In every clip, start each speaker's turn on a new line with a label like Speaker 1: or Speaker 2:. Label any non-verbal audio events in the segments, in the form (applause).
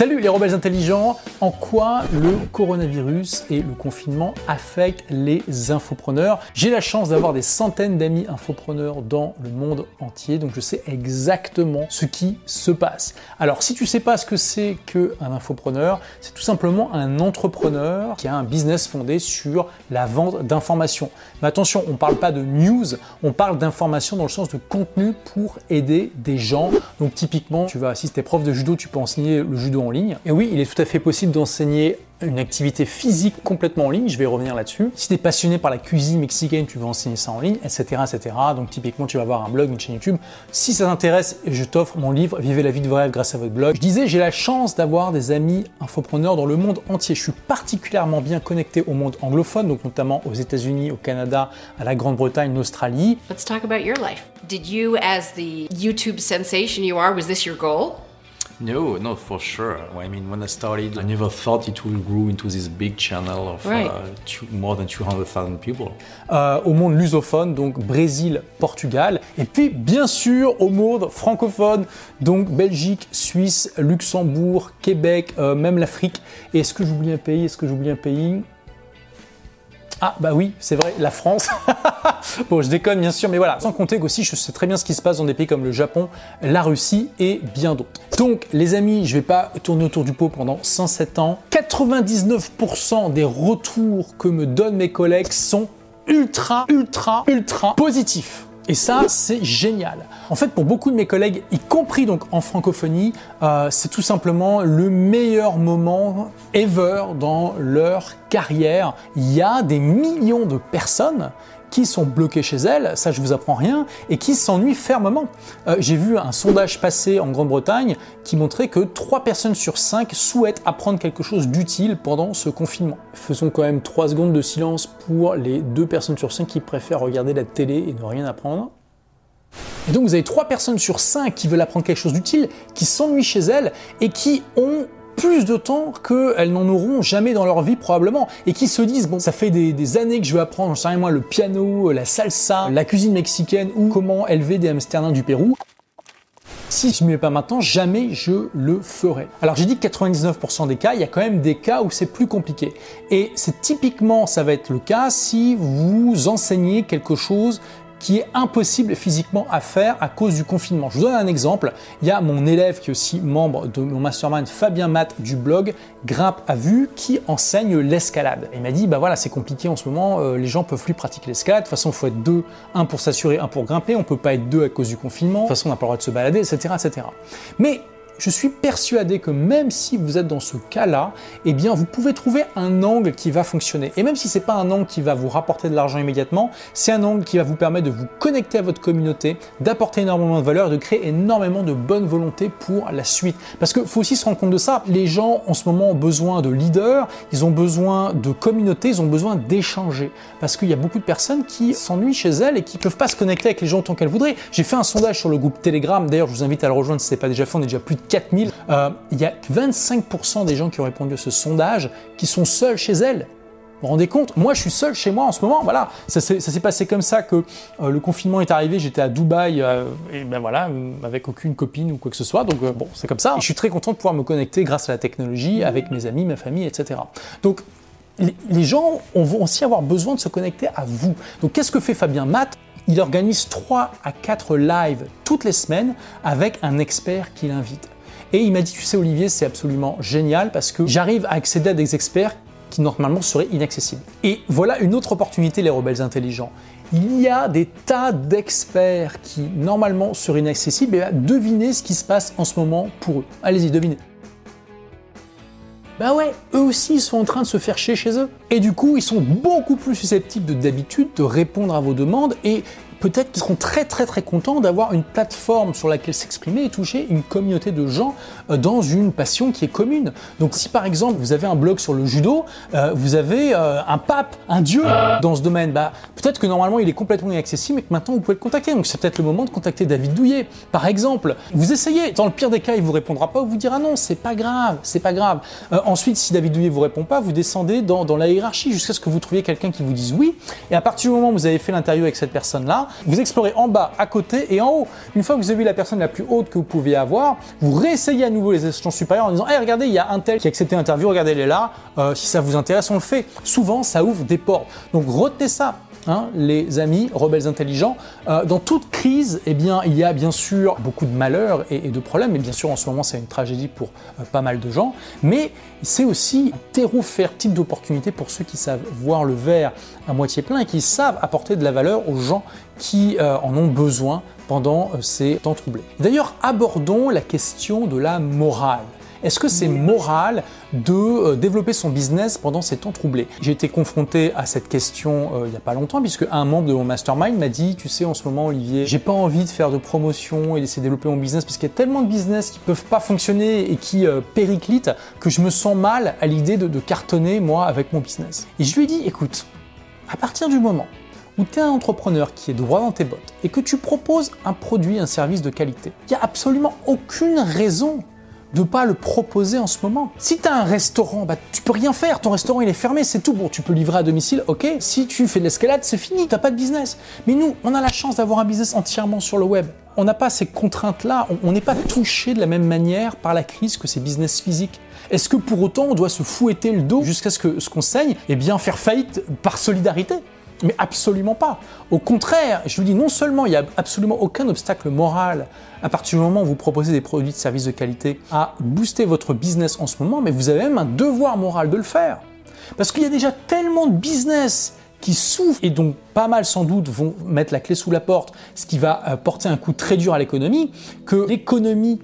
Speaker 1: Salut les rebelles intelligents En quoi le coronavirus et le confinement affectent les infopreneurs? J'ai la chance d'avoir des centaines d'amis infopreneurs dans le monde entier, donc je sais exactement ce qui se passe. Alors si tu sais pas ce que c'est qu'un infopreneur, c'est tout simplement un entrepreneur qui a un business fondé sur la vente d'informations. Mais attention, on ne parle pas de news, on parle d'informations dans le sens de contenu pour aider des gens. Donc typiquement, tu vas, si tu es prof de judo, tu peux enseigner le judo en Et oui, il est tout à fait possible d'enseigner une activité physique complètement en ligne, je vais revenir là-dessus. Si tu es passionné par la cuisine mexicaine, tu veux enseigner ça en ligne, etc., etc. Donc typiquement, tu vas avoir un blog, une chaîne YouTube. Si ça t'intéresse, je t'offre mon livre Vivez la vie de vos rêves grâce à votre blog. Je disais, j'ai la chance d'avoir des amis infopreneurs dans le monde entier. Je suis particulièrement bien connecté au monde anglophone, donc notamment aux États-Unis, au Canada, à la Grande-Bretagne, en Australie.
Speaker 2: Let's talk about your life. Did you, as the YouTube sensation you are, was this your goal?
Speaker 3: No, no, for sure. I mean, when I started, I never thought it would grow into this big channel of
Speaker 2: Right.
Speaker 3: uh, two, more than 200,000 people.
Speaker 1: Euh, au monde lusophone, donc Brésil, Portugal, et puis bien sûr au monde francophone, donc Belgique, Suisse, Luxembourg, Québec, euh, même l'Afrique. Et est-ce que j'oublie un pays? Est-ce que j'oublie un pays? Ah bah oui, c'est vrai, la France. (laughs) bon, je déconne bien sûr, mais voilà. Sans compter qu'aussi, je sais très bien ce qui se passe dans des pays comme le Japon, la Russie et bien d'autres. Donc, les amis, je vais pas tourner autour du pot pendant 107 ans. 99% des retours que me donnent mes collègues sont ultra, ultra, ultra positifs. Et ça, c'est génial. En fait, pour beaucoup de mes collègues, y compris donc en francophonie, euh, c'est tout simplement le meilleur moment ever dans leur carrière. Il y a des millions de personnes qui sont bloquées chez elles, ça je vous apprends rien, et qui s'ennuient fermement. Euh, J'ai vu un sondage passer en Grande-Bretagne qui montrait que 3 personnes sur 5 souhaitent apprendre quelque chose d'utile pendant ce confinement. Faisons quand même 3 secondes de silence pour les 2 personnes sur 5 qui préfèrent regarder la télé et ne rien apprendre. Donc vous avez 3 personnes sur 5 qui veulent apprendre quelque chose d'utile, qui s'ennuient chez elles et qui ont plus de temps qu'elles n'en auront jamais dans leur vie probablement et qui se disent bon ça fait des, années que je veux apprendre j'en sais moi le piano, la salsa, la cuisine mexicaine ou comment élever des hamsters nains du Pérou si je ne mets pas maintenant, jamais je le ferai. Alors j'ai dit 99% des cas, il y a quand même des cas où c'est plus compliqué. Et c'est typiquement, ça va être le cas si vous enseignez quelque chose qui est impossible physiquement à faire à cause du confinement. Je vous donne un exemple. Il y a mon élève qui est aussi membre de mon mastermind, Fabien Matt du blog Grimpe à vue, qui enseigne l'escalade. Il m'a dit, bah voilà, c'est compliqué en ce moment, euh, les gens peuvent plus pratiquer l'escalade. De toute façon, il faut être deux, un pour s'assurer, un pour grimper. On peut pas être deux à cause du confinement. De toute façon, on n'a pas le droit de se balader, etc., etc. Mais je suis persuadé que même si vous êtes dans ce cas-là, eh bien, vous pouvez trouver un angle qui va fonctionner. Et même si c'est pas un angle qui va vous rapporter de l'argent immédiatement, c'est un angle qui va vous permettre de vous connecter à votre communauté, d'apporter énormément de valeur, de créer énormément de bonne volonté pour la suite. Parce qu'il faut aussi se rendre compte de ça. Les gens, en ce moment, ont besoin de leaders, ils ont besoin de communauté, ils ont besoin d'échanger. Parce qu'il y a beaucoup de personnes qui s'ennuient chez elles et qui peuvent pas se connecter avec les gens autant qu'elles voudraient. J'ai fait un sondage sur le groupe Telegram. D'ailleurs, je vous invite à le rejoindre si ce n'est pas déjà fait. On est déjà plus de 4000. Euh, il y a 25% des gens qui ont répondu à ce sondage qui sont seuls chez elles. Vous vous rendez compte? Moi, je suis seul chez moi en ce moment. Voilà, ça s'est passé comme ça que euh, le confinement est arrivé. J'étais à Dubaï euh, et ben voilà, avec aucune copine ou quoi que ce soit. Donc bon, c'est comme ça. Je suis très content de pouvoir me connecter grâce à la technologie avec mes amis, ma famille, etc. Donc les les gens on vont aussi avoir besoin de se connecter à vous. Donc qu'est-ce que fait Fabien Matt? Il organise 3 à 4 lives toutes les semaines avec un expert qu'il invite. Et il m'a dit, tu sais Olivier, c'est absolument génial parce que j'arrive à accéder à des experts qui normalement seraient inaccessibles. Et voilà une autre opportunité, les rebelles intelligents. Il y a des tas d'experts qui normalement seraient inaccessibles et devinez ce qui se passe en ce moment pour eux. Allez-y, devinez. Bah ouais, eux aussi ils sont en train de se faire chier chez eux. Et du coup, ils sont beaucoup plus susceptibles de d'habitude de répondre à vos demandes et peut-être qu'ils seront très très très contents d'avoir une plateforme sur laquelle s'exprimer et toucher une communauté de gens euh, dans une passion qui est commune. Donc si par exemple vous avez un blog sur le judo, euh, vous avez euh, un pape, un dieu dans ce domaine, bah peut-être que normalement il est complètement inaccessible et que maintenant vous pouvez le contacter. Donc c'est peut-être le moment de contacter David Douillet, par exemple. Vous essayez, dans le pire des cas il vous répondra pas ou vous dira non, c'est pas grave, c'est pas grave. Ensuite si David Douillet vous répond pas, vous descendez dans, dans la hiérarchie jusqu'à ce que vous trouviez quelqu'un qui vous dise oui. Et à partir du moment où vous avez fait l'interview avec cette personne-là, Vous explorez en bas, à côté et en haut. Une fois que vous avez vu la personne la plus haute que vous pouviez avoir, vous réessayez à nouveau les échelons supérieurs en disant Hey, regardez, il y a un tel qui a accepté l'interview, regardez, elle est là. Euh, si ça vous intéresse, on le fait. Souvent, ça ouvre des portes. Donc retenez ça. Hein, les amis rebelles intelligents. Euh, dans toute crise, eh bien, il y a bien sûr beaucoup de malheurs et, de problèmes, et bien sûr en ce moment c'est une tragédie pour euh, pas mal de gens, mais c'est aussi un terreau fertile d'opportunités pour ceux qui savent voir le verre à moitié plein et qui savent apporter de la valeur aux gens qui euh, en ont besoin pendant ces temps troublés. D'ailleurs, abordons la question de la morale. Est-ce que c'est moral de euh, développer son business pendant ces temps troublés? J'ai été confronté à cette question euh, il n'y a pas longtemps, puisque un membre de mon mastermind m'a dit, tu sais, en ce moment, Olivier, j'ai pas envie de faire de promotion et d'essayer de développer mon business, parce qu'il y a tellement de business qui peuvent pas fonctionner et qui euh, périclitent que je me sens mal à l'idée de, de cartonner, moi, avec mon business. Et je lui ai dit, écoute, à partir du moment où tu es un entrepreneur qui est droit dans tes bottes et que tu proposes un produit, un service de qualité, il n'y a absolument aucune raison de pas le proposer en ce moment. Si tu as un restaurant, bah, tu peux rien faire, ton restaurant il est fermé, c'est tout. Bon, tu peux livrer à domicile, ok. Si tu fais de l'escalade, c'est fini, tu pas de business. Mais nous, on a la chance d'avoir un business entièrement sur le web. On n'a pas ces contraintes-là, on n'est pas touché de la même manière par la crise que ces business physiques. Est-ce que pour autant on doit se fouetter le dos jusqu'à ce que ce qu'on saigne et bien faire faillite par solidarité? Mais absolument pas. Au contraire, je vous dis, non seulement il n'y a absolument aucun obstacle moral à partir du moment où vous proposez des produits de services de qualité à booster votre business en ce moment, mais vous avez même un devoir moral de le faire. Parce qu'il y a déjà tellement de business qui souffrent et dont pas mal sans doute vont mettre la clé sous la porte, ce qui va euh, porter un coup très dur à l'économie, que l'économie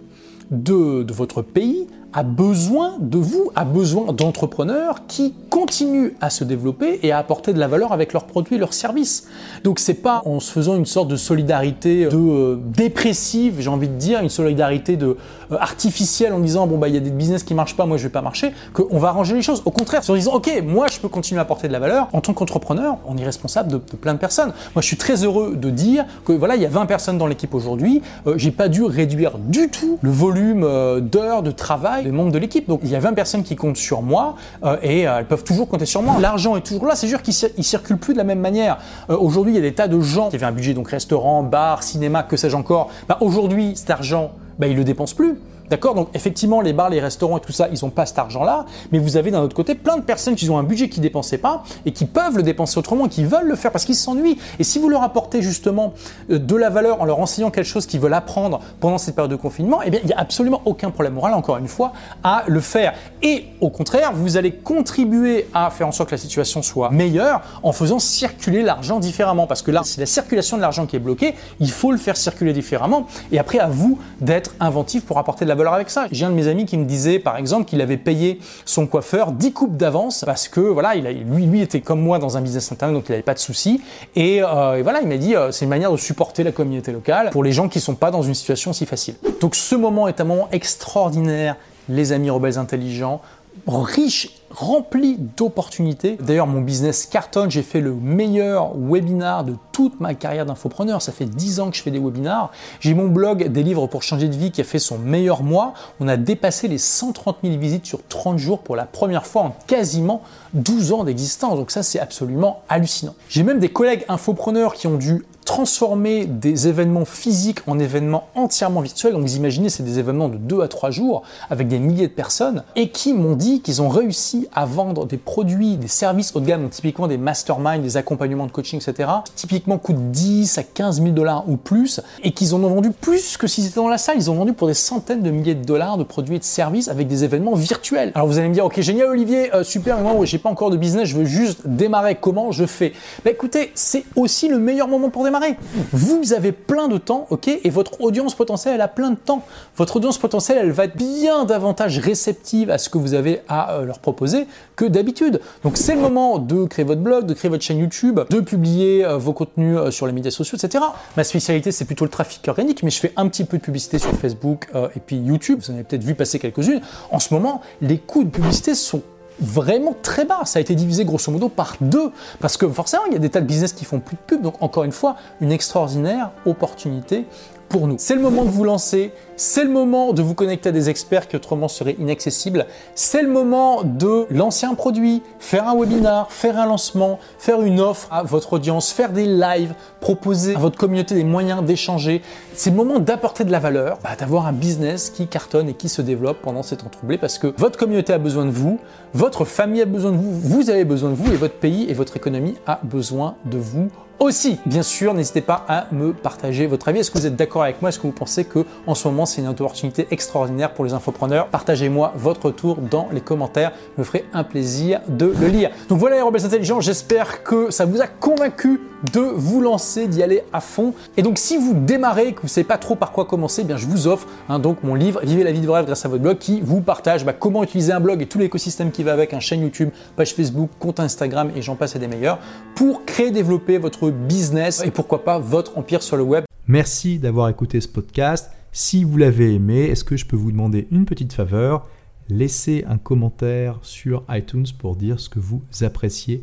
Speaker 1: de votre pays a besoin de vous, a besoin d'entrepreneurs qui continuent à se développer et à apporter de la valeur avec leurs produits et leurs services. Donc c'est pas en se faisant une sorte de solidarité de euh, dépressive, j'ai envie de dire, une solidarité de euh, artificielle en disant bon bah il y a des business qui marchent pas, moi je vais pas marcher, qu'on va arranger les choses. Au contraire, en disant ok moi je peux continuer à apporter de la valeur en tant qu'entrepreneur, on est responsable de, plein de personnes. Moi je suis très heureux de dire que voilà il y a 20 personnes dans l'équipe aujourd'hui, euh, j'ai pas dû réduire du tout le volume euh, d'heures de travail des membres de l'équipe. Donc il y a 20 personnes qui comptent sur moi euh, et euh, elles peuvent toujours compter sur moi. L'argent est toujours là, c'est sûr qu'il ne circule plus de la même manière. Euh, aujourd'hui, il y a des tas de gens qui avaient un budget, donc restaurant, bar, cinéma, que sais-je encore. Bah, aujourd'hui, cet argent, bah, ils ne le dépensent plus. D'accord Donc effectivement, les bars, les restaurants et tout ça, ils n'ont pas cet argent-là, mais vous avez d'un autre côté plein de personnes qui ont un budget qu'ils ne dépensaient pas et qui peuvent le dépenser autrement, qui veulent le faire parce qu'ils s'ennuient. Et si vous leur apportez justement euh, de la valeur en leur enseignant quelque chose qu'ils veulent apprendre pendant cette période de confinement, eh bien, il n'y a absolument aucun problème moral, encore une fois, à le faire. Et au contraire, vous allez contribuer à faire en sorte que la situation soit meilleure en faisant circuler l'argent différemment. Parce que là, c'est la circulation de l'argent qui est bloquée, il faut le faire circuler différemment. Et après, à vous d'être inventif pour apporter de la avec ça. J'ai un de mes amis qui me disait, par exemple, qu'il avait payé son coiffeur 10 coupes d'avance parce que voilà, lui, lui était comme moi dans un business internet, donc il n'avait pas de soucis. Et, euh, et, voilà, il m'a dit, euh, c'est une manière de supporter la communauté locale pour les gens qui ne sont pas dans une situation si facile. Donc ce moment est un moment extraordinaire, les amis rebelles intelligents, riche, rempli d'opportunités. D'ailleurs, mon business cartonne. J'ai fait le meilleur webinar de toute ma carrière d'infopreneur. Ça fait 10 ans que je fais des webinars. J'ai mon blog Des livres pour changer de vie qui a fait son meilleur mois. On a dépassé les 130 000 visites sur 30 jours pour la première fois en quasiment 12 ans d'existence. Donc ça, c'est absolument hallucinant. J'ai même des collègues infopreneurs qui ont dû transformer des événements physiques en événements entièrement virtuels. Donc vous imaginez, c'est des événements de 2 à 3 jours avec des milliers de personnes et qui m'ont dit qu'ils ont réussi à vendre des produits, des services haut de gamme, donc typiquement des masterminds, des accompagnements de coaching, etc. Typiquement coûtent 10 à 15 000 dollars ou plus et qu'ils en ont vendu plus que s'ils étaient dans la salle. Ils ont vendu pour des centaines de milliers de dollars de produits et de services avec des événements virtuels. Alors vous allez me dire, ok, génial Olivier, euh, super, mais moi j'ai pas encore de business, je veux juste démarrer. Comment je fais? Bah écoutez, c'est aussi le meilleur moment pour démarrer. Vous avez plein de temps, ok, et votre audience potentielle, elle a plein de temps. Votre audience potentielle, elle va être bien davantage réceptive à ce que vous avez à euh, leur proposer que d'habitude. Donc c'est le moment de créer votre blog, de créer votre chaîne YouTube, de publier euh, vos contenus euh, sur les médias sociaux, etc. Ma spécialité, c'est plutôt le trafic organique, mais je fais un petit peu de publicité sur Facebook et puis YouTube. Vous en avez peut-être vu passer quelques-unes. En ce moment, les coûts de publicité sont vraiment très bas. Ça a été divisé grosso modo par deux. Parce que forcément, il y a des tas de business qui font plus de pub. Donc encore une fois, une extraordinaire opportunité pour nous. C'est le moment de vous lancer, c'est le moment de vous connecter à des experts qui autrement seraient inaccessibles, c'est le moment de lancer un produit, faire un webinar, faire un lancement, faire une offre à votre audience, faire des lives, proposer à votre communauté des moyens d'échanger. C'est le moment d'apporter de la valeur, bah, d'avoir un business qui cartonne et qui se développe pendant ces temps troublés parce que votre communauté a besoin de vous, votre famille a besoin de vous, vous avez besoin de vous et votre pays et votre économie a besoin de vous aussi. Bien sûr, n'hésitez pas à me partager votre avis. Est-ce que vous êtes d'accord avec moi? Est-ce que vous pensez que en ce moment c'est une opportunité extraordinaire pour les infopreneurs? Partagez-moi votre retour dans les commentaires. Je me ferai un plaisir de le lire. Donc voilà les rebelles intelligents. J'espère que ça vous a convaincu de vous lancer, d'y aller à fond. Et donc si vous démarrez, que vous ne savez pas trop par quoi commencer, eh bien je vous offre hein, mon livre Vivez la vie de vos rêves grâce à votre blog qui vous partage bah, comment utiliser un blog et tout l'écosystème qui va avec, un chaîne YouTube, page Facebook, compte Instagram et j'en passe et des meilleurs pour créer, développer votre business et pourquoi pas votre empire sur le web.
Speaker 4: Merci d'avoir écouté ce podcast. Si vous l'avez aimé, est-ce que je peux vous demander une petite faveur? Laissez un commentaire sur iTunes pour dire ce que vous appréciez